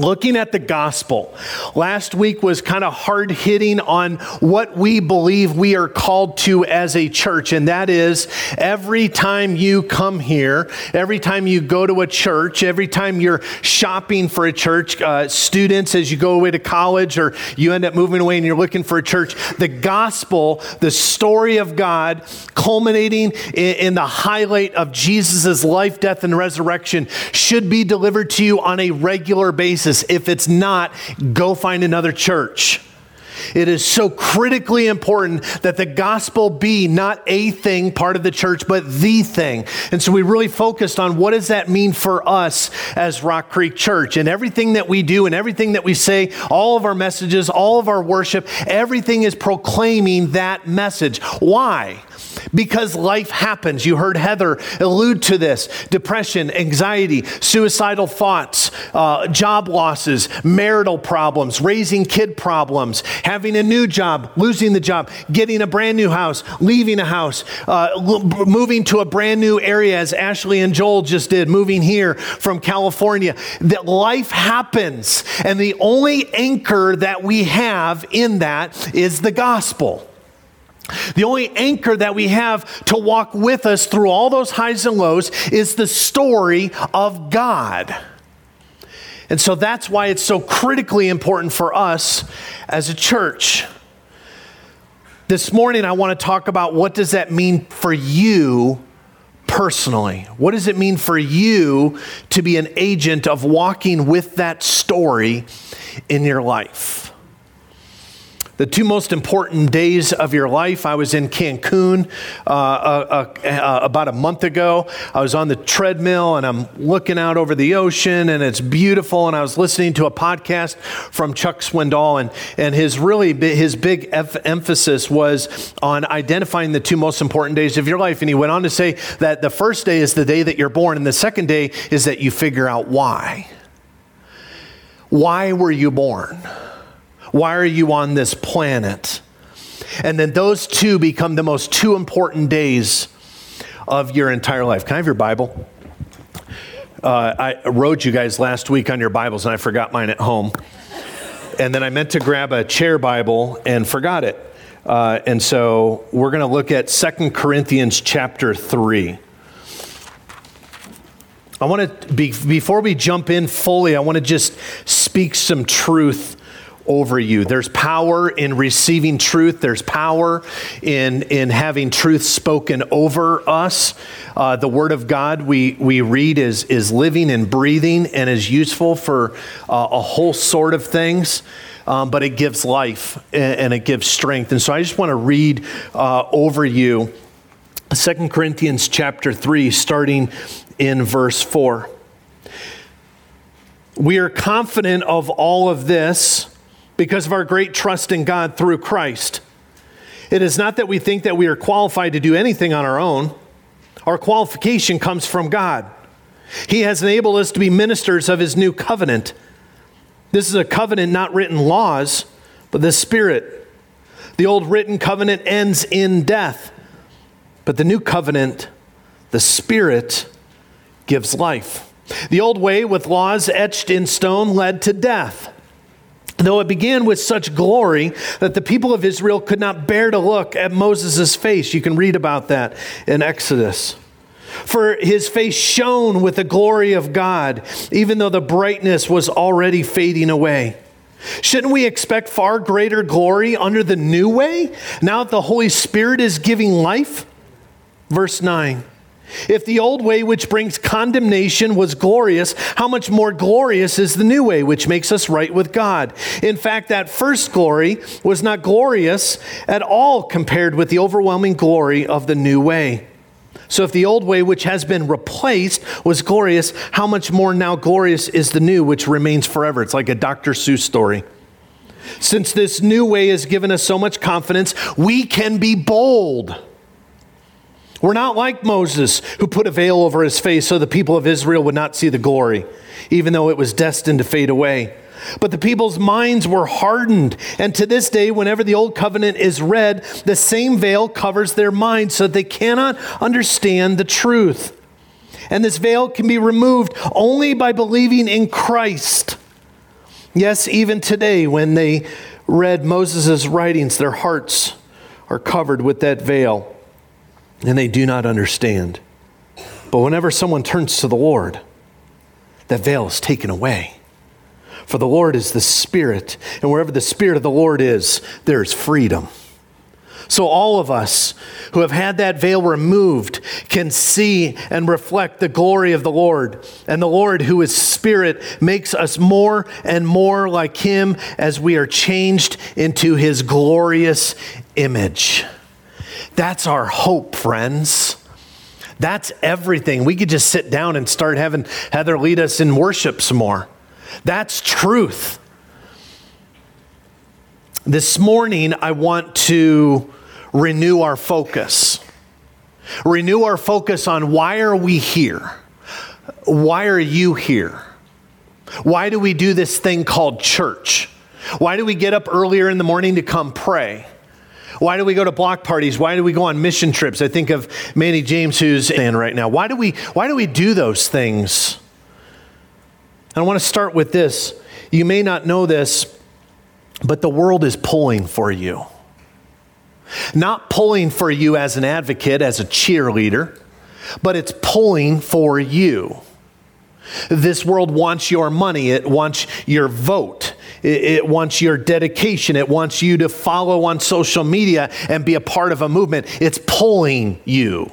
looking at the gospel. Last week was kind of hard hitting on what we believe we are called to as a church, and that is every time you come here, every time you go to a church, every time you're shopping for a church, uh, students, as you go away to college or you end up moving away and you're looking for a church, the gospel, the story of God, culminating in, in the highlight of Jesus' life, death, and resurrection, should be delivered to you on a regular basis basis. If it's not, go find another church. It is so critically important that the gospel be not a thing, part of the church, but the thing. And so we really focused on what does that mean for us as Rock Creek Church and everything that we do and everything that we say, all of our messages, all of our worship, everything is proclaiming that message. Why? Because life happens. You heard Heather allude to this depression, anxiety, suicidal thoughts, uh, job losses, marital problems, raising kid problems, having a new job, losing the job, getting a brand new house, leaving a house, uh, moving to a brand new area, as Ashley and Joel just did, moving here from California. That life happens, and the only anchor that we have in that is the gospel. The only anchor that we have to walk with us through all those highs and lows is the story of God. And so that's why it's so critically important for us as a church. This morning I want to talk about what does that mean for you personally? What does it mean for you to be an agent of walking with that story in your life? The two most important days of your life. I was in Cancun uh, uh, uh, about a month ago. I was on the treadmill and I'm looking out over the ocean and it's beautiful. And I was listening to a podcast from Chuck Swindoll and, and his really his big F- emphasis was on identifying the two most important days of your life. And he went on to say that the first day is the day that you're born, and the second day is that you figure out why. Why were you born? Why are you on this planet? And then those two become the most two important days of your entire life. Can I have your Bible? Uh, I wrote you guys last week on your Bibles, and I forgot mine at home. And then I meant to grab a chair Bible and forgot it. Uh, and so we're going to look at Second Corinthians chapter 3. I want to, be, before we jump in fully, I want to just speak some truth over you. There's power in receiving truth, there's power in, in having truth spoken over us. Uh, the Word of God we, we read is, is living and breathing and is useful for uh, a whole sort of things. Um, but it gives life and, and, it gives strength. And so I just want to read uh, over you 2 Corinthians chapter 3, starting in verse 4. We are confident of all of this because of our great trust in God through Christ. It is not that we think that we are qualified to do anything on our own. Our qualification comes from God. He has enabled us to be ministers of His new covenant. This is a covenant not written laws, but the Spirit. The old written covenant ends in death, but the new covenant, the Spirit, gives life. The old way with laws etched in stone led to death though it began with such glory that the people of Israel could not bear to look at Moses' face. You can read about that in Exodus. For his face shone with the glory of God, even though the brightness was already fading away. Shouldn't we expect far greater glory under the new way, now that the Holy Spirit is giving life? Verse 9. If the old way, which brings condemnation, was glorious, how much more glorious is the new way, which makes us right with God? In fact, that first glory was not glorious at all compared with the overwhelming glory of the new way. So, if the old way, which has been replaced, was glorious, how much more now glorious is the new, which remains forever? It's like a Dr. Seuss story. Since this new way has given us so much confidence, we can be bold we're not like Moses, who put a veil over his face so the people of Israel would not see the glory, even though it was destined to fade away. But the people's minds were hardened, and to this day, whenever the old covenant is read, the same veil covers their minds so that they cannot understand the truth. And this veil can be removed only by believing in Christ. Yes, even today, when they read Moses' writings, their hearts are covered with that veil and they do not understand. But whenever someone turns to the Lord, that veil is taken away. For the Lord is the Spirit, and wherever the Spirit of the Lord is, there is freedom. So, all of us who have had that veil removed can see and reflect the glory of the Lord. And the Lord, who is Spirit, makes us more and more like Him as we are changed into His glorious image. That's our hope, friends. That's everything. We could just sit down and start having Heather lead us in worship some more. That's truth. This morning, I want to renew our focus. Renew our focus on why are we here? Why are you here? Why do we do this thing called church? Why do we get up earlier in the morning to come pray? Why do we go to block parties? Why do we go on mission trips? I think of Manny James who's in right now. Why do we why do we do those things? And I want to start with this. You may not know this, but the world is pulling for you. Not pulling for you as an advocate, as a cheerleader, but it's pulling for you. This world wants your money, it wants your vote, it, wants your dedication. It wants you to follow on social media and be a part of a movement. It's pulling you.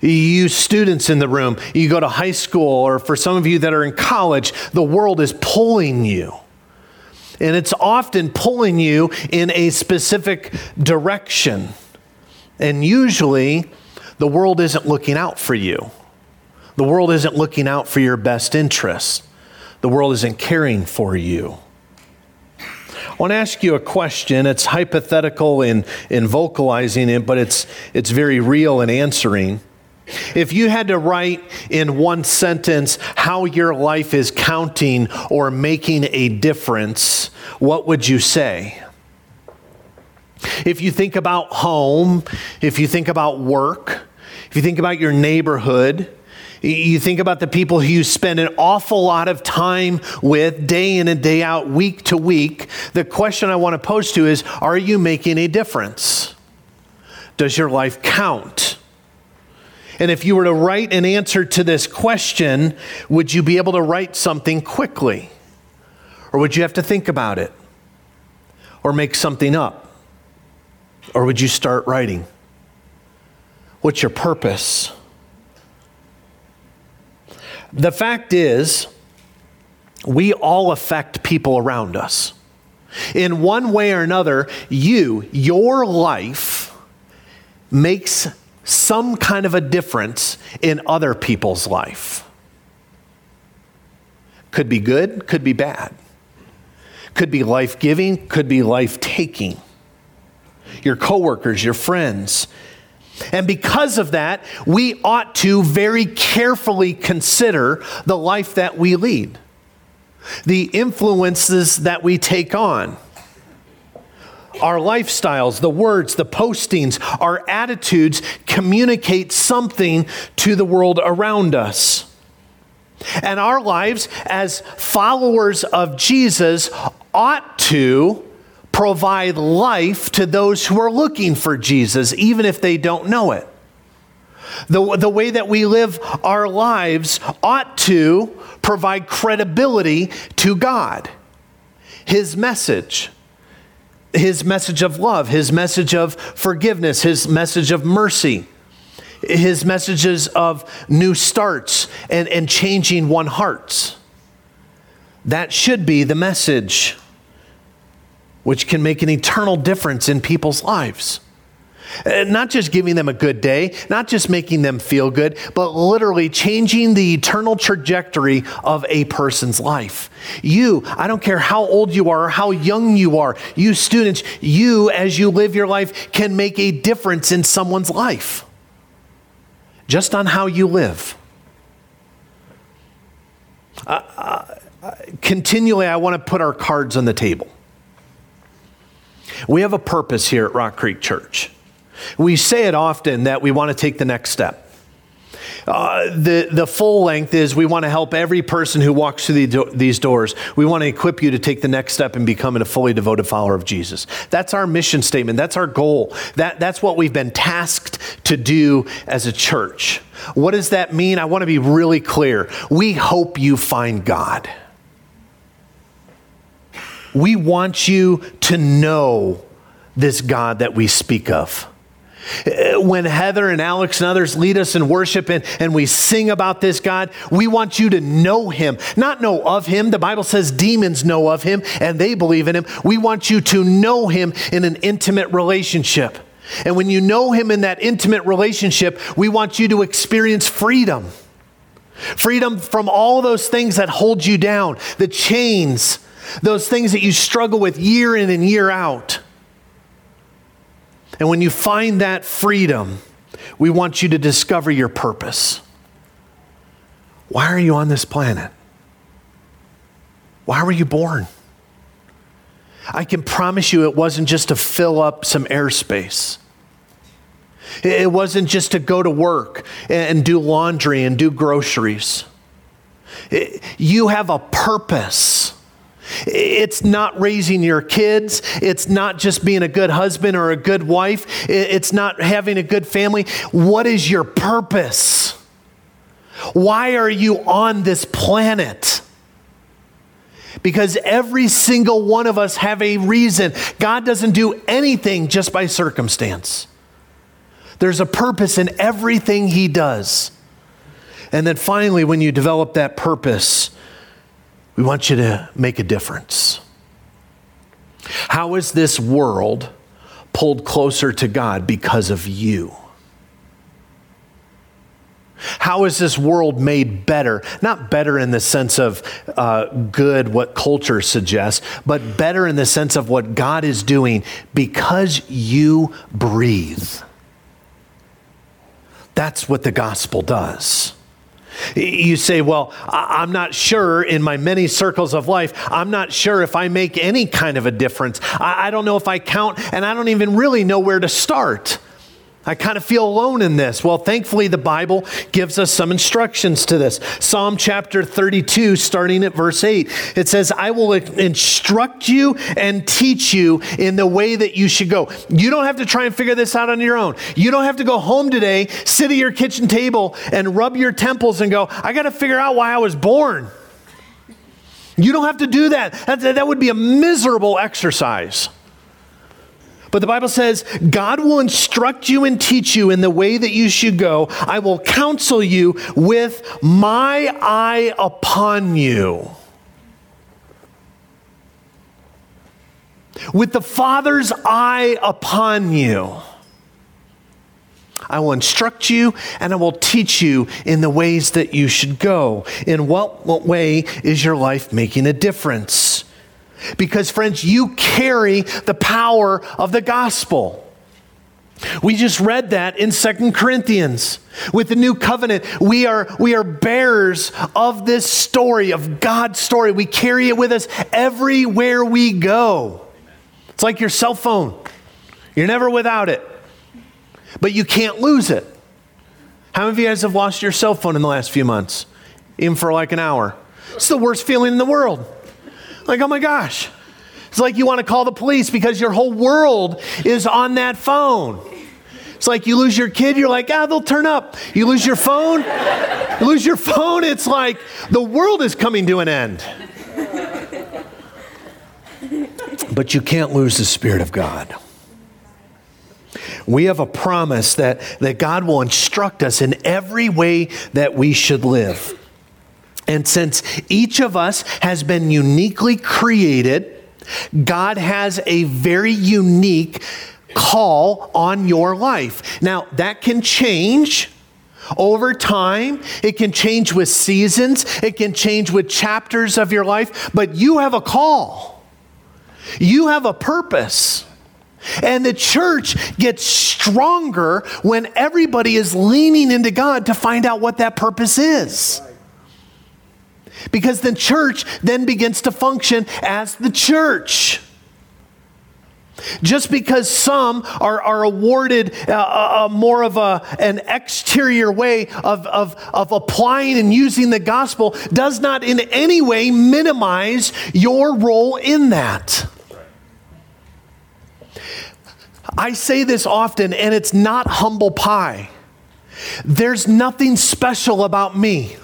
You students in the room, you go to high school, or for some of you that are in college, the world is pulling you. And it's often pulling you in a specific direction. And usually, the world isn't looking out for you. The world isn't looking out for your best interests the world isn't caring for you. I want to ask you a question. It's hypothetical in, in vocalizing it, but it's, it's very real in answering. If you had to write in one sentence how your life is counting or making a difference, what would you say? If you think about home, if you think about work, if you think about your neighborhood, you think about the people who you spend an awful lot of time with day in and day out, week to week. The question I want to pose to is Are you making a difference? Does your life count? And if you were to write an answer to this question, would you be able to write something quickly? Or would you have to think about it? Or make something up? Or would you start writing? What's your purpose? The fact is, we all affect people around us. In one way or another, you, your life, makes some kind of a difference in other people's life. Could be good, could be bad. Could be life giving, could be life taking. Your coworkers, your friends, and because of that, we ought to very carefully consider the life that we lead, the influences that we take on. Our lifestyles, the words, the postings, our attitudes communicate something to the world around us. And our lives as followers of Jesus ought to provide life to those who are looking for Jesus, even if they don't know it. The, the way that we live our lives ought to provide credibility to God, His message, His message of love, His message of forgiveness, His message of mercy, His messages of new starts and, and changing one hearts. That should be the message which can make an eternal difference in people's lives. Uh, not just giving them a good day, not just making them feel good, but literally changing the eternal trajectory of a person's life. You, I don't care how old you are or how young you are, you students, you, as you live your life, can make a difference in someone's life just on how you live. Uh, uh, continually, I want to put our cards on the table. We have a purpose here at Rock Creek Church. We say it often that we want to take the next step. Uh, the, the full length is we want to help every person who walks through the do- these doors. We want to equip you to take the next step in becoming a fully devoted follower of Jesus. That's our mission statement. That's our goal. That, that's what we've been tasked to do as a church. What does that mean? I want to be really clear. We hope you find God. We want you to know this God that we speak of. Uh, when Heather and Alex and others lead us in worship and, and we sing about this God, we want you to know him, not know of him. The Bible says demons know of him and they believe in him. We want you to know him in an intimate relationship. And when you know him in that intimate relationship, we want you to experience freedom. Freedom from all those things that hold you down, the chains, those things that you struggle with year in and year out. And when you find that freedom, we want you to discover your purpose. Why are you on this planet? Why were you born? I can promise you it wasn't just to fill up some airspace. It wasn't just to go to work and do laundry and do groceries. You have a purpose. It's not raising your kids. It's not just being a good husband or a good wife. It's not having a good family. What is your purpose? Why are you on this planet? Because every single one of us have a reason. God doesn't do anything just by circumstance. There's a purpose in everything he does. And then finally, when you develop that purpose, we want you to make a difference. How is this world pulled closer to God because of you? How is this world made better? Not better in the sense of uh, good, what culture suggests, but better in the sense of what God is doing because you breathe. That's what the gospel does. You say, Well, I'm not sure in my many circles of life, I'm not sure if I make any kind of a difference. I don't know if I count, and I don't even really know where to start. I kind of feel alone in this. Well, thankfully, the Bible gives us some instructions to this. Psalm chapter 32, starting at verse 8, it says, I will instruct you and teach you in the way that you should go. You don't have to try and figure this out on your own. You don't have to go home today, sit at your kitchen table, and rub your temples and go, I got to figure out why I was born. You don't have to do that. That, that would be a miserable exercise. But the Bible says, God will instruct you and teach you in the way that you should go. I will counsel you with my eye upon you. With the Father's eye upon you. I will instruct you and I will teach you in the ways that you should go. In what, what way is your life making a difference? Because, friends, you carry the power of the gospel. We just read that in Second Corinthians. With the new covenant, we are, we are bearers of this story, of God's story. We carry it with us everywhere we go. It's like your cell phone, you're never without it, but you can't lose it. How many of you guys have lost your cell phone in the last few months? Even for like an hour? It's the worst feeling in the world. Like, oh my gosh. It's like you want to call the police because your whole world is on that phone. It's like you lose your kid, you're like, ah, they'll turn up. You lose your phone, you lose your phone, it's like the world is coming to an end. But you can't lose the Spirit of God. We have a promise that, that God will instruct us in every way that we should live. And since each of us has been uniquely created, God has a very unique call on your life. Now, that can change over time. It can change with seasons. It can change with chapters of your life, but you have a call. You have a purpose. And the church gets stronger when everybody is leaning into God to find out what that purpose is. Because the church then begins to function as the church. Just because some are, are awarded a, a, a more of a, an exterior way of, of, of applying and using the gospel does not in any way minimize your role in that. I say this often, and it's not humble pie. There's nothing special about me.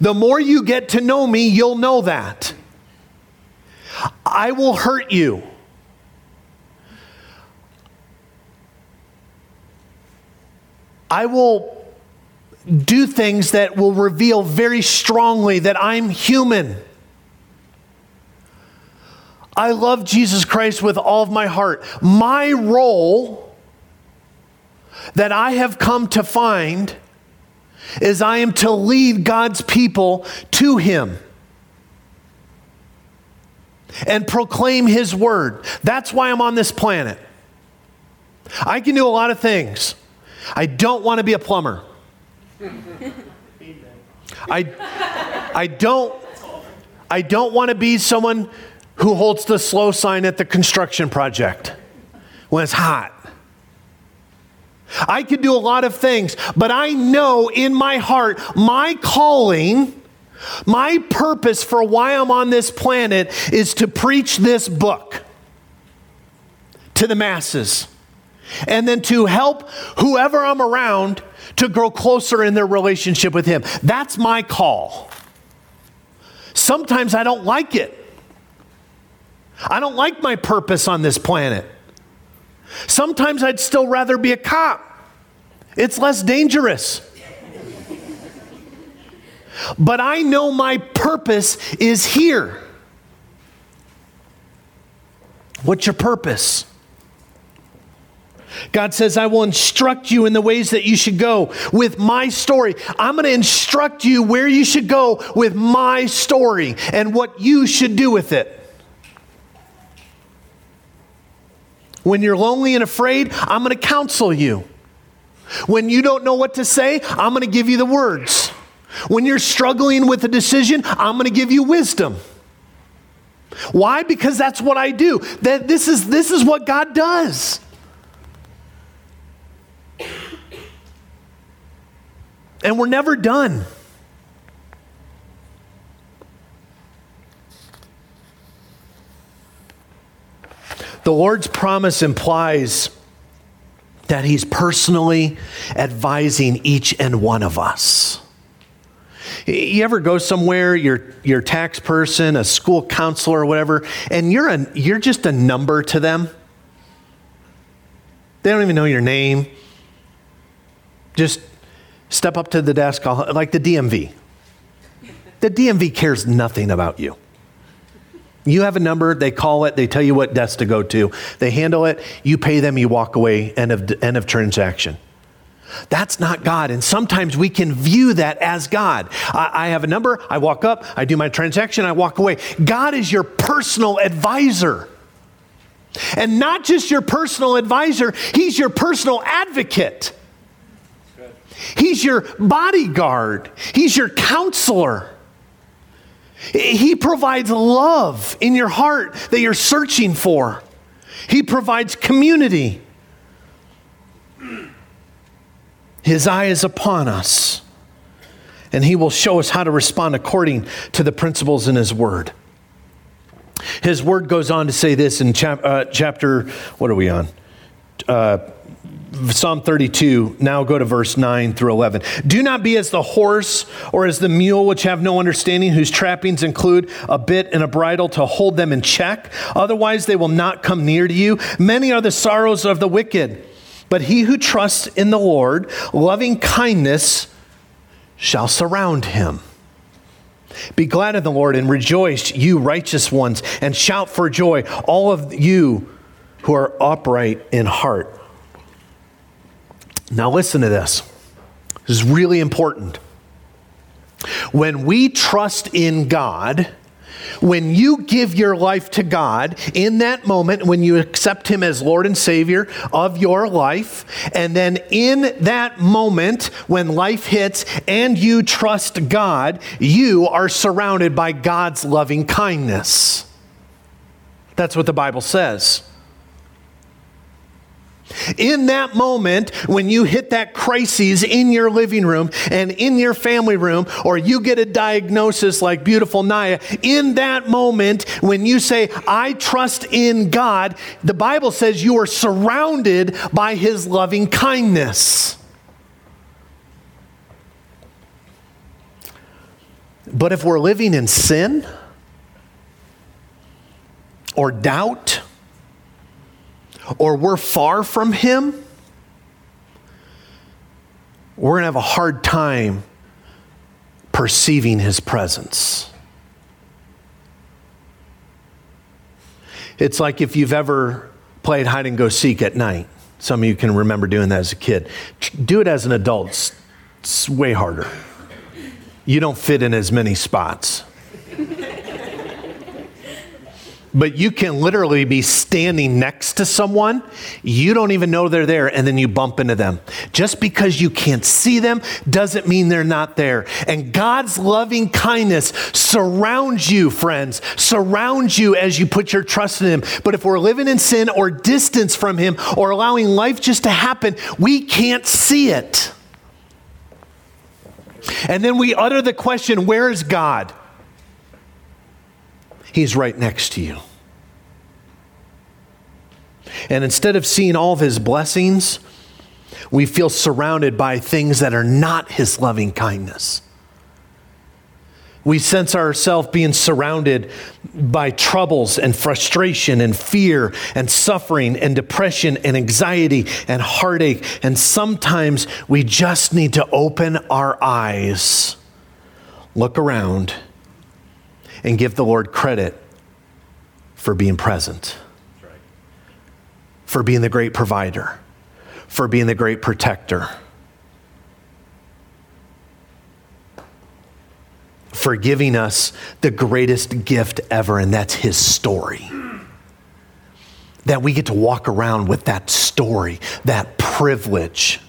The more you get to know me, you'll know that. I will hurt you. I will do things that will reveal very strongly that I'm human. I love Jesus Christ with all of my heart. My role that I have come to find is I am to lead God's people to Him and proclaim His word. That's why I'm on this planet. I can do a lot of things. I don't want to be a plumber. I, I don't I don't want to be someone who holds the slow sign at the construction project when it's hot. I could do a lot of things, but I know in my heart my calling, my purpose for why I'm on this planet is to preach this book to the masses and then to help whoever I'm around to grow closer in their relationship with Him. That's my call. Sometimes I don't like it. I don't like my purpose on this planet. Sometimes I'd still rather be a cop, it's less dangerous. But I know my purpose is here. What's your purpose? God says, I will instruct you in the ways that you should go with my story. I'm going to instruct you where you should go with my story and what you should do with it. When you're lonely and afraid, I'm going to counsel you. When you don't know what to say, I'm going to give you the words. When you're struggling with a decision, I'm going to give you wisdom. Why? Because that's what I do. That this is this is what God does. And we're never done. The Lord's promise implies that He's personally advising each and one of us. You ever go somewhere, you're a tax person, a school counselor, or whatever, and you're, a, you're just a number to them? They don't even know your name. Just step up to the desk, like the DMV. The DMV cares nothing about you. You have a number, they call it, they tell you what desk to go to, they handle it, you pay them, you walk away, end of, end of transaction. That's not God. And sometimes we can view that as God. I, I, have a number, I walk up, I do my transaction, I walk away. God is your personal advisor. And not just your personal advisor, He's your personal advocate. He's your bodyguard, He's your counselor. He provides love in your heart that you're searching for. He provides community. His eye is upon us, and He will show us how to respond according to the principles in His Word. His Word goes on to say this in chap- uh, chapter, what are we on? Uh, Psalm 32, now go to verse 9 through 11. Do not be as the horse or as the mule, which have no understanding, whose trappings include a bit and a bridle to hold them in check. Otherwise, they will not come near to you. Many are the sorrows of the wicked, but he who trusts in the Lord, loving kindness shall surround him. Be glad in the Lord and rejoice, you righteous ones, and shout for joy, all of you who are upright in heart. Now, listen to this. This is really important. When we trust in God, when you give your life to God in that moment, when you accept Him as Lord and Savior of your life, and then in that moment when life hits and you trust God, you are surrounded by God's loving kindness. That's what the Bible says. In that moment, when you hit that crisis in your living room and in your family room, or you get a diagnosis like beautiful Naya, in that moment, when you say, I trust in God, the Bible says you are surrounded by his loving kindness. But if we're living in sin or doubt, or we're far from Him, we're going to have a hard time perceiving His presence. It's like if you've ever played hide and go seek at night. Some of you can remember doing that as a kid. Do it as an adult, it's, way harder. You don't fit in as many spots but you can literally be standing next to someone, you don't even know they're there, and then you bump into them. Just because you can't see them doesn't mean they're not there. And God's loving kindness surrounds you, friends, surrounds you as you put your trust in Him. But if we're living in sin or distance from Him or allowing life just to happen, we can't see it. And then we utter the question, Where is God? He's right next to you. And instead of seeing all of his blessings, we feel surrounded by things that are not his loving kindness. We sense ourselves being surrounded by troubles and frustration and fear and suffering and depression and anxiety and heartache. And sometimes we just need to open our eyes, look around, and give the Lord credit for being present, for being the great provider, for being the great protector. For giving us the greatest gift ever, and that's his story. That we get to walk around with that story, that privilege.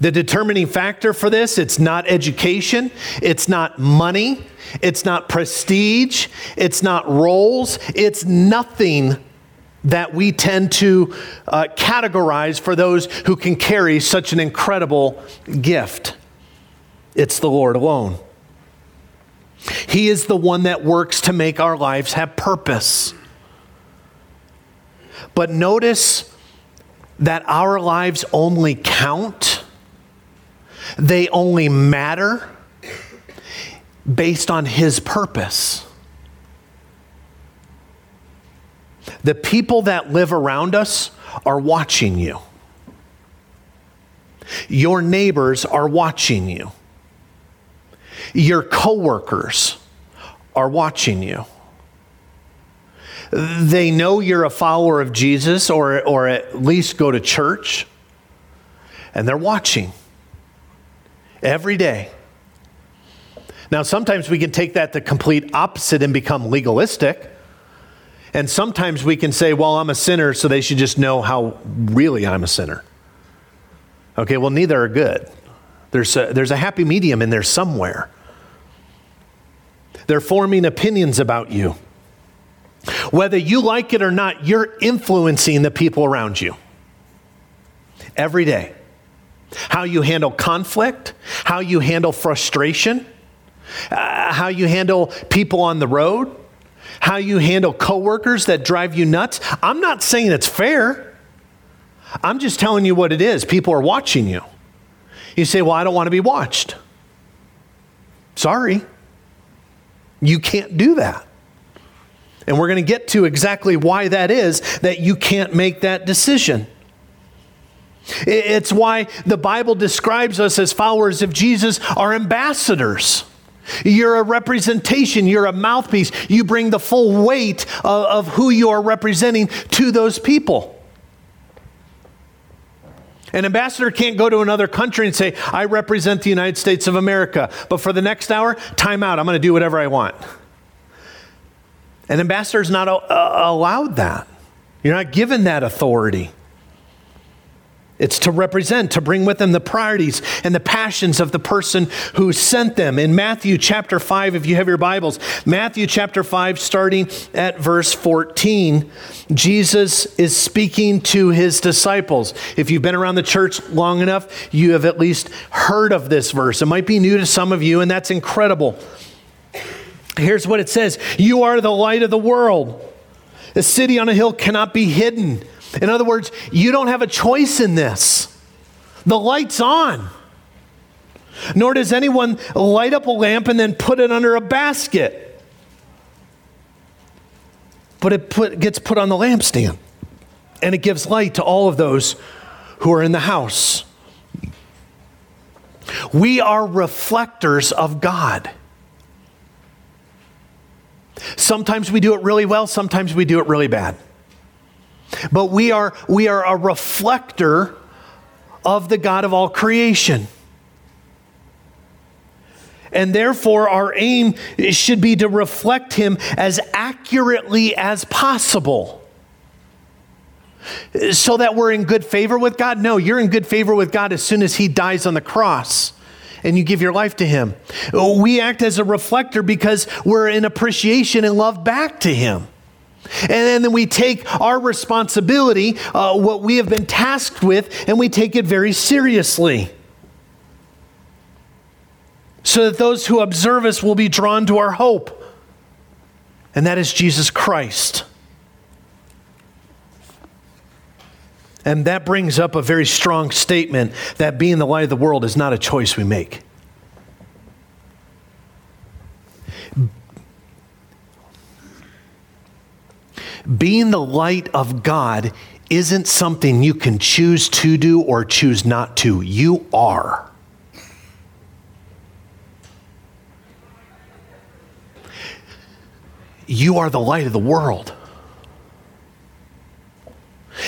The determining factor for this, it's not education, it's not money, it's not prestige, it's not roles, it's nothing that we tend to uh, categorize for those who can carry such an incredible gift. It's the Lord alone. He is the one that works to make our lives have purpose. But notice that our lives only count they only matter based on His purpose. The people that live around us are watching you. Your neighbors are watching you. Your coworkers are watching you. They know you're a follower of Jesus or, or at least go to church, and they're watching every day. Now, sometimes we can take that the complete opposite and become legalistic. And sometimes we can say, well, I'm a sinner, so they should just know how really I'm a sinner. Okay, well, neither are good. There's a, there's a happy medium in there somewhere. They're forming opinions about you. Whether you like it or not, you're influencing the people around you every day how you handle conflict, how you handle frustration, uh, how you handle people on the road, how you handle coworkers that drive you nuts. I'm not saying it's fair. I'm just telling you what it is. People are watching you. You say, Well, I don't want to be watched. Sorry. You can't do that. And we're going to get to exactly why that is that you can't make that decision. It's why the Bible describes us as followers of Jesus are ambassadors. You're a representation, you're a mouthpiece. You bring the full weight of, of who you are representing to those people. An ambassador can't go to another country and say, I represent the United States of America, but for the next hour, time out, I'm going to do whatever I want. An ambassador is not uh, allowed that. You're not given that authority. It's to represent, to bring with them the priorities and the passions of the person who sent them. In Matthew chapter 5, if you have your Bibles, Matthew chapter 5, starting at verse 14, Jesus is speaking to his disciples. If you've been around the church long enough, you have at least heard of this verse. It might be new to some of you, and that's incredible. Here's what it says You are the light of the world. A city on a hill cannot be hidden. In other words, you don't have a choice in this. The light's on. Nor does anyone light up a lamp and then put it under a basket. But it put, gets put on the lampstand and it gives light to all of those who are in the house. We are reflectors of God. Sometimes we do it really well, sometimes we do it really bad. But we are, we are a reflector of the God of all creation. And therefore, our aim should be to reflect Him as accurately as possible. So that we're in good favor with God? No, you're in good favor with God as soon as He dies on the cross and you give your life to Him. We act as a reflector because we're in appreciation and love back to Him. And then we take our responsibility, uh, what we have been tasked with, and we take it very seriously. So that those who observe us will be drawn to our hope, and that is Jesus Christ. And that brings up a very strong statement that being the light of the world is not a choice we make. Being the light of God isn't something you can choose to do or choose not to. You are. You are the light of the world.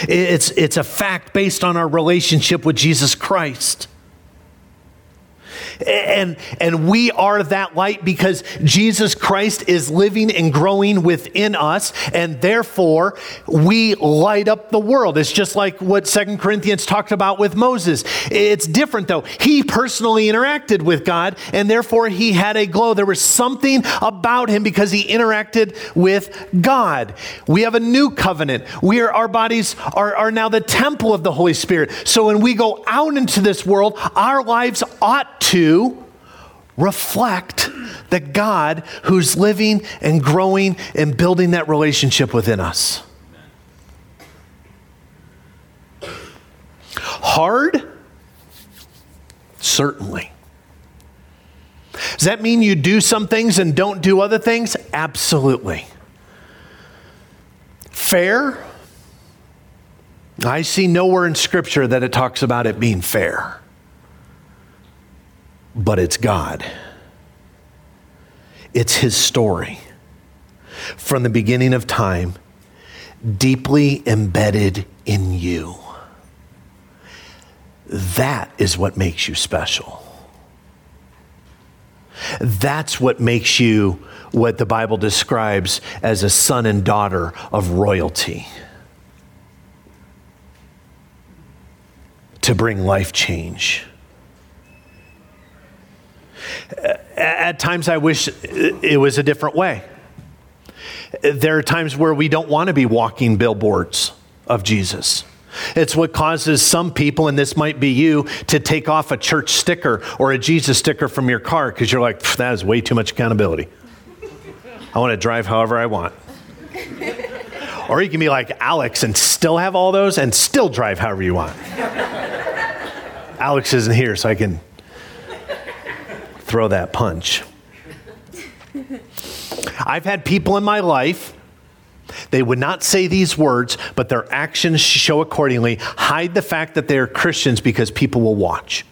It's, it's a fact based on our relationship with Jesus Christ. And, and we are that light because Jesus Christ is living and growing within us, and therefore we light up the world. It's just like what Second Corinthians talked about with Moses. It's different though. He personally interacted with God, and therefore he had a glow. There was something about him because he interacted with God. We have a new covenant. We are, our bodies are, are now the temple of the Holy Spirit. So when we go out into this world, our lives ought to reflect the God who's living and growing and building that relationship within us. Hard? Certainly. Does that mean you do some things and don't do other things? Absolutely. Fair? I see nowhere in Scripture that it talks about it being fair but it's God. It's His story. From the beginning of time, deeply embedded in you. That is what makes you special. That's what makes you what the Bible describes as a son and daughter of royalty. To bring life change. At times, I wish it was a different way. There are times where we don't want to be walking billboards of Jesus. It's what causes some people, and this might be you, to take off a church sticker or a Jesus sticker from your car because you're like, that is way too much accountability. I want to drive however I want. or you can be like Alex and still have all those and still drive however you want. Alex isn't here, so I can throw that punch. I've had people in my life, they would not say these words, but their actions show accordingly, hide the fact that they're Christians because people will watch.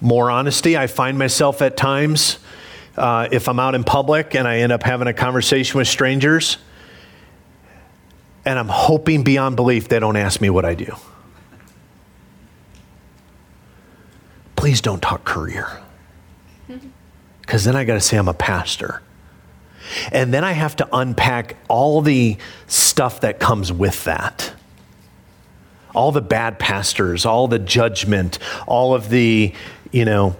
More honesty, I find myself at times, uh, if I'm out in public and I end up having a conversation with strangers, and I'm hoping beyond belief they don't ask me what I do. Please don't talk career. Because then I got to say I'm a pastor. And then I have to unpack all the stuff that comes with that. All the bad pastors, all the judgment, all of the, you know,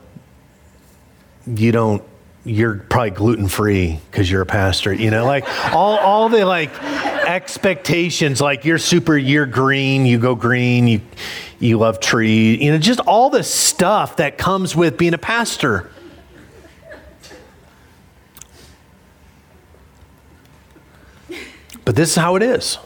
you don't, you're probably gluten free because you're a pastor, you know, like all, all the like expectations, like you're super, you're green, you go green, you, you love trees, you know, just all the stuff that comes with being a pastor. But this is how it is.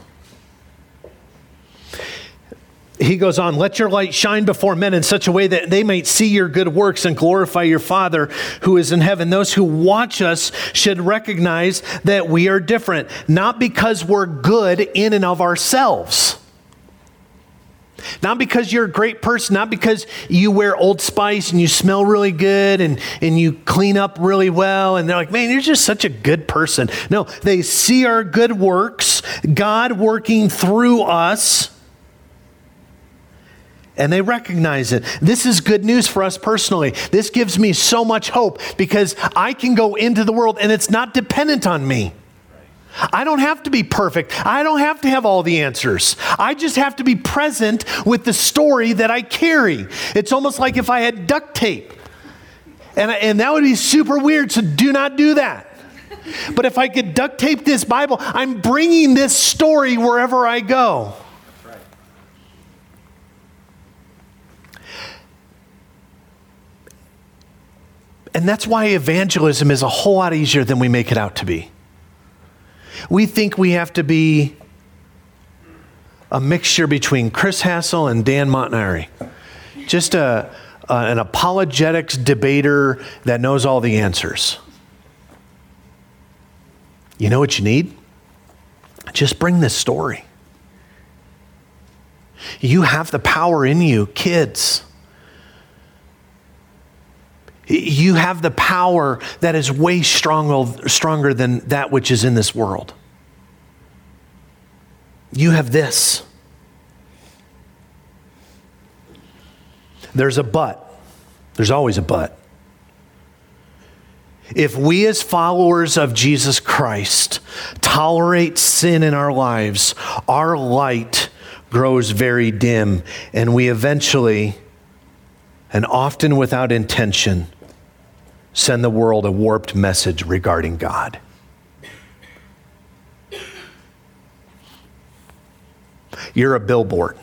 He goes on, let your light shine before men in such a way that they might see your good works and glorify your Father who is in heaven. Those who watch us should recognize that we are different, not because we're good in and of ourselves not because you're a great person, not because you wear Old Spice and you smell really good and, and you clean up really well. And they're like, man, you're just such a good person. No, they see our good works, God working through us, and they recognize it. This is good news for us personally. This gives me so much hope because I can go into the world and it's not dependent on me. I don't have to be perfect. I don't have to have all the answers. I just have to be present with the story that I carry. It's almost like if I had duct tape. And, and that would be super weird, so do not do that. But if I could duct tape this Bible, I'm bringing this story wherever I go. And that's why evangelism is a whole lot easier than we make it out to be. We think we have to be a mixture between Chris Hassel and Dan Montanari. Just a, a, an apologetics debater that knows all the answers. You know what you need? Just bring this story. You have the power in you, kids. You have the power that is way stronger, stronger than that which is in this world. You have this. There's a but. There's always a but. If we, as followers of Jesus Christ, tolerate sin in our lives, our light grows very dim, and we eventually, and often without intention, send the world a warped message regarding God. You're a billboard.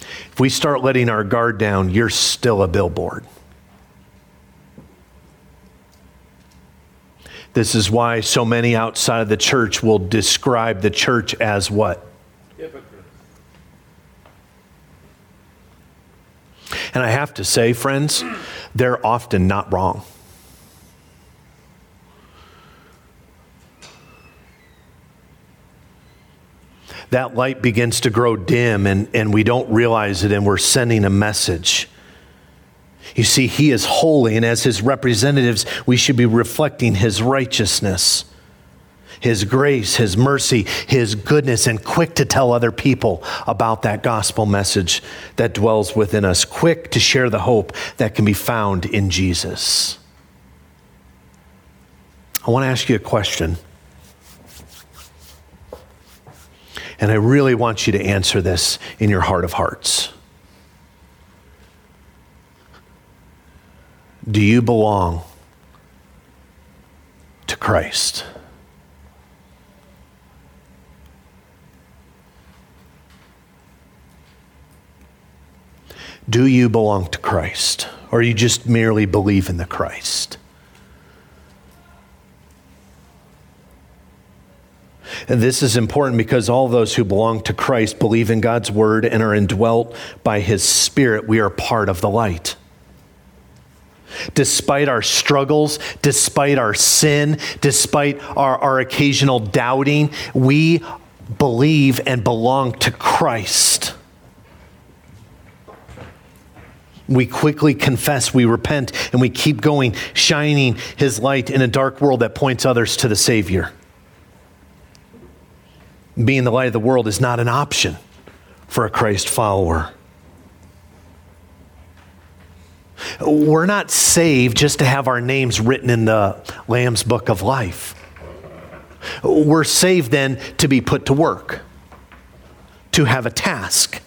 If we start letting our guard down, you're still a billboard. This is why so many outside of the church will describe the church as what? And I have to say, friends, they're often not wrong. That light begins to grow dim and, and we don't realize it, and we're sending a message. You see, He is holy, and as His representatives, we should be reflecting His righteousness. His grace, His mercy, His goodness, and quick to tell other people about that gospel message that dwells within us, quick to share the hope that can be found in Jesus. I want to ask you a question. And I really want you to answer this in your heart of hearts. Do you belong to Christ? Do you belong to Christ? Or you just merely believe in the Christ? And this is important because all those who belong to Christ believe in God's word and are indwelt by his spirit. We are part of the light. Despite our struggles, despite our sin, despite our, our occasional doubting, we believe and belong to Christ. We quickly confess, we repent, and we keep going, shining His light in a dark world that points others to the Savior. Being the light of the world is not an option for a Christ follower. We're not saved just to have our names written in the Lamb's book of life. We're saved then to be put to work, to have a task.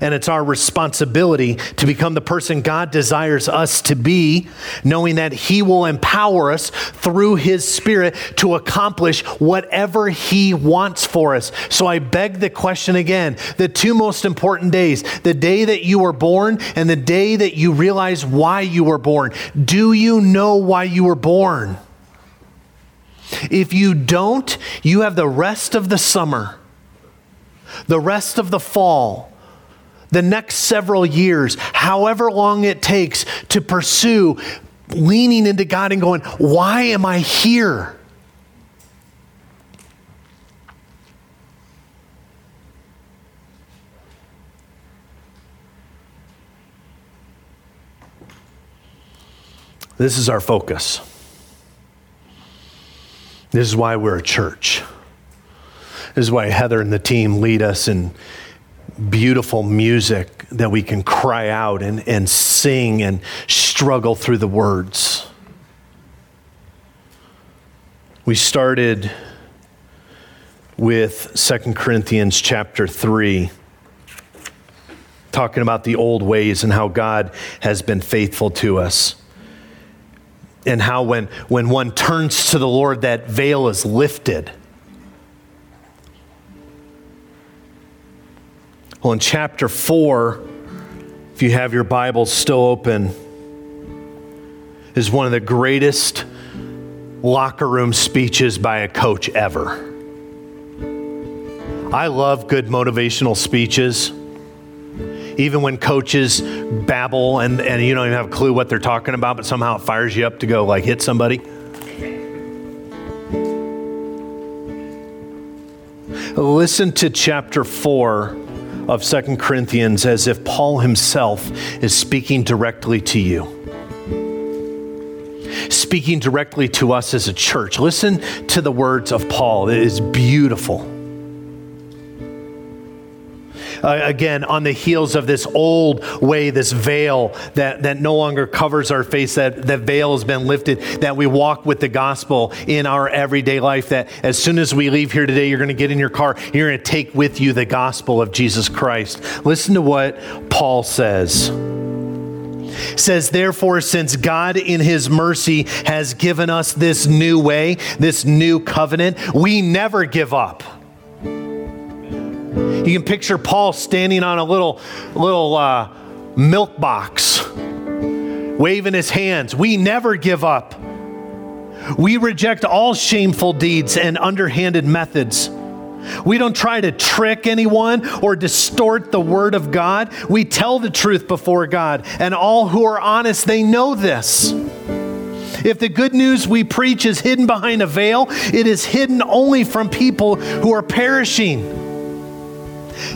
And it's our responsibility to become the person God desires us to be, knowing that He will empower us through His Spirit to accomplish whatever He wants for us. So I beg the question again the two most important days the day that you were born and the day that you realize why you were born. Do you know why you were born? If you don't, you have the rest of the summer, the rest of the fall, the next several years, however long it takes to pursue leaning into God and going, Why am I here? This is our focus. This is why we're a church. This is why Heather and the team lead us in beautiful music that we can cry out and, and sing and struggle through the words. We started with 2 Corinthians chapter 3, talking about the old ways and how God has been faithful to us and how when, when one turns to the Lord, that veil is lifted. Well, in chapter 4, if you have your Bibles still open, is one of the greatest locker room speeches by a coach ever. I love good motivational speeches even when coaches babble and, and you don't even have a clue what they're talking about, but somehow it fires you up to go like hit somebody. Listen to chapter 4 of Second Corinthians as if Paul himself is speaking directly to you. Speaking directly to us as a church. Listen to the words of Paul. It is beautiful uh, again, on the heels of this old way, this veil that, that no longer covers our face, that, that veil has been lifted, that we walk with the gospel in our everyday life. That as soon as we leave here today, you're going to get in your car, you're going to take with you the gospel of Jesus Christ. Listen to what Paul says says, Therefore, since God in his mercy has given us this new way, this new covenant, we never give up. You can picture Paul standing on a little, little uh, milk box, waving his hands. We never give up. We reject all shameful deeds and underhanded methods. We don't try to trick anyone or distort the word of God. We tell the truth before God, and all who are honest, they know this. If the good news we preach is hidden behind a veil, it is hidden only from people who are perishing.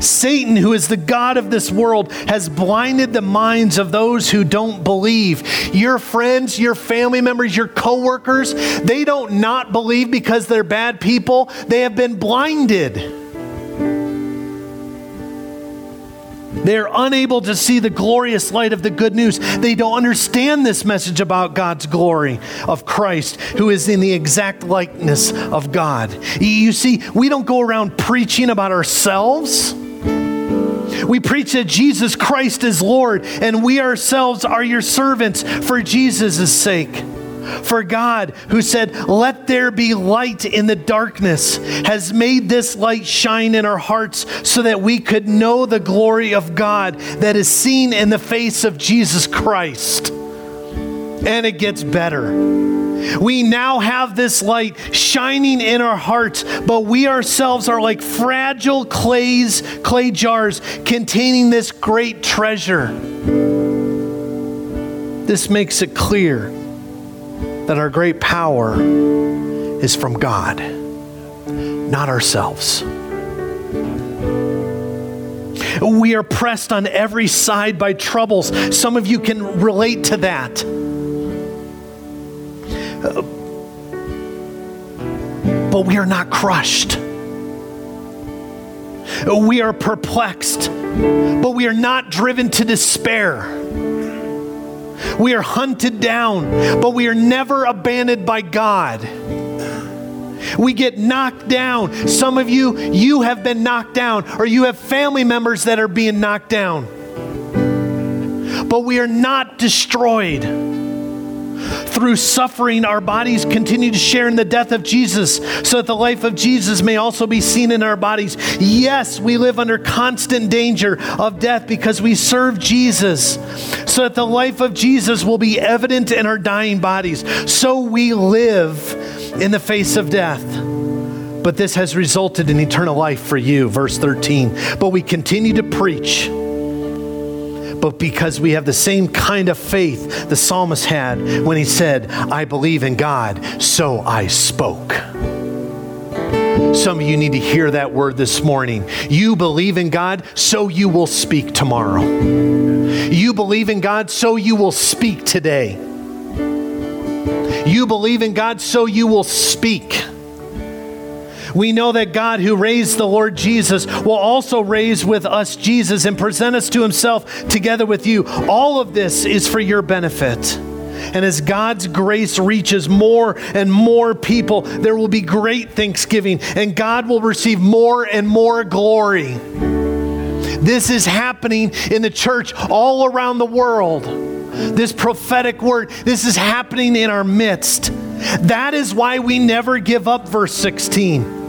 Satan, who is the God of this world, has blinded the minds of those who don't believe. Your friends, your family members, your coworkers, they don't not believe because they're bad people. They have been blinded. They're unable to see the glorious light of the good news. They don't understand this message about God's glory of Christ, who is in the exact likeness of God. You see, we don't go around preaching about ourselves. We preach that Jesus Christ is Lord, and we ourselves are your servants for Jesus' sake. For God, who said, Let there be light in the darkness, has made this light shine in our hearts so that we could know the glory of God that is seen in the face of Jesus Christ. And it gets better. We now have this light shining in our hearts, but we ourselves are like fragile clays, clay jars containing this great treasure. This makes it clear that our great power is from God, not ourselves. We are pressed on every side by troubles. Some of you can relate to that. But we are not crushed. We are perplexed, but we are not driven to despair. We are hunted down, but we are never abandoned by God. We get knocked down. Some of you, you have been knocked down, or you have family members that are being knocked down. But we are not destroyed. Through suffering, our bodies continue to share in the death of Jesus so that the life of Jesus may also be seen in our bodies. Yes, we live under constant danger of death because we serve Jesus so that the life of Jesus will be evident in our dying bodies. So we live in the face of death. But this has resulted in eternal life for you, verse 13. But we continue to preach. But because we have the same kind of faith the psalmist had when he said, I believe in God, so I spoke. Some of you need to hear that word this morning. You believe in God, so you will speak tomorrow. You believe in God, so you will speak today. You believe in God, so you will speak. We know that God, who raised the Lord Jesus, will also raise with us Jesus and present us to himself together with you. All of this is for your benefit. And as God's grace reaches more and more people, there will be great thanksgiving, and God will receive more and more glory. This is happening in the church all around the world this prophetic word. This is happening in our midst. That is why we never give up, verse 16.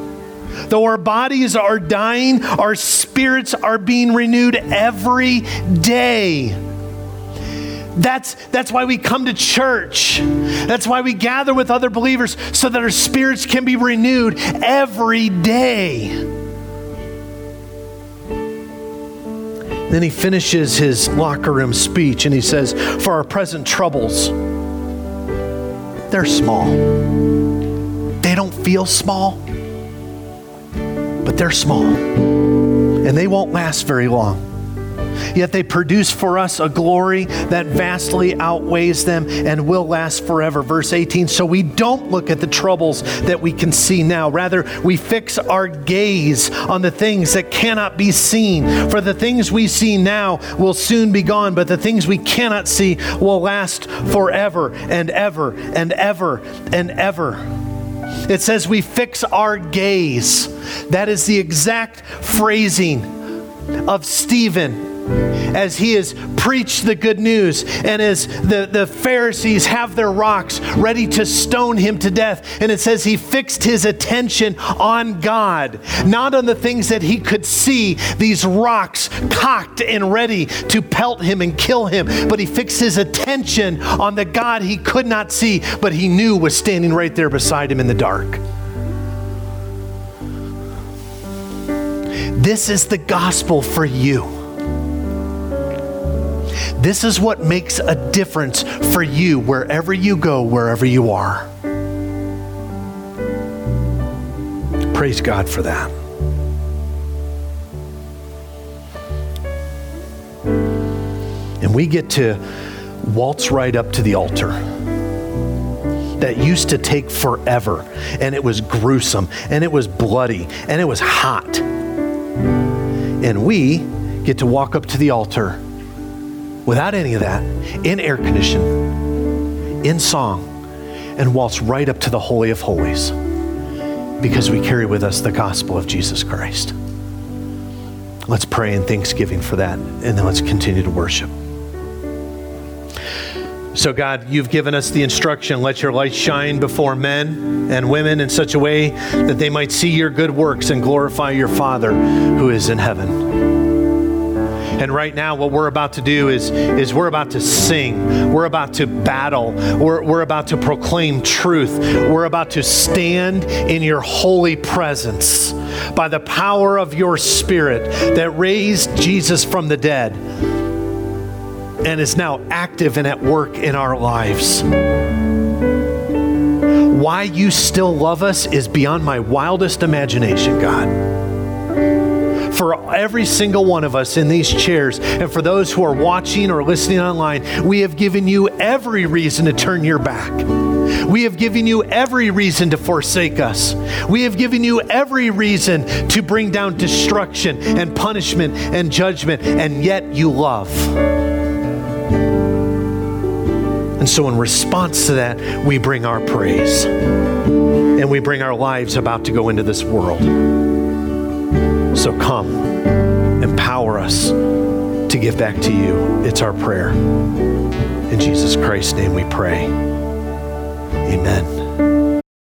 Though our bodies are dying, our spirits are being renewed every day. That's, that's why we come to church. That's why we gather with other believers so that our spirits can be renewed every day. Then he finishes his locker room speech and he says, For our present troubles, they're small. They don't feel small, but they're small. And they won't last very long. Yet they produce for us a glory that vastly outweighs them and will last forever. Verse 18 So we don't look at the troubles that we can see now. Rather, we fix our gaze on the things that cannot be seen. For the things we see now will soon be gone, but the things we cannot see will last forever and ever and ever and ever. It says we fix our gaze. That is the exact phrasing of Stephen as he has preached the good news and as the, the Pharisees have their rocks ready to stone him to death. And it says he fixed his attention on God, not on the things that he could see, these rocks cocked and ready to pelt him and kill him, but he fixed his attention on the God he could not see, but he knew was standing right there beside him in the dark. This is the gospel for you. This is what makes a difference for you wherever you go, wherever you are. Praise God for that. And we get to waltz right up to the altar that used to take forever, and it was gruesome, and it was bloody, and it was hot. And we get to walk up to the altar without any of that, in air condition, in song, and waltz right up to the Holy of Holies because we carry with us the gospel of Jesus Christ. Let's pray in thanksgiving for that, and then let's continue to worship. So, God, you've given us the instruction let your light shine before men and women in such a way that they might see your good works and glorify your Father who is in heaven. And right now, what we're about to do is, is we're about to sing. We're about to battle. We're, we're about to proclaim truth. We're about to stand in your holy presence by the power of your Spirit that raised Jesus from the dead and is now active and at work in our lives. Why you still love us is beyond my wildest imagination, God for every single one of us in these chairs, and for those who are watching or listening online, we have given you every reason to turn your back. We have given you every reason to forsake us. We have given you every reason to bring down destruction and punishment and judgment, and yet you love. And so, in response to that, we bring our praise and we bring our lives about to go into this world. So, come, empower us to give back to you. It's our prayer. In Jesus Christ's name we pray. Amen.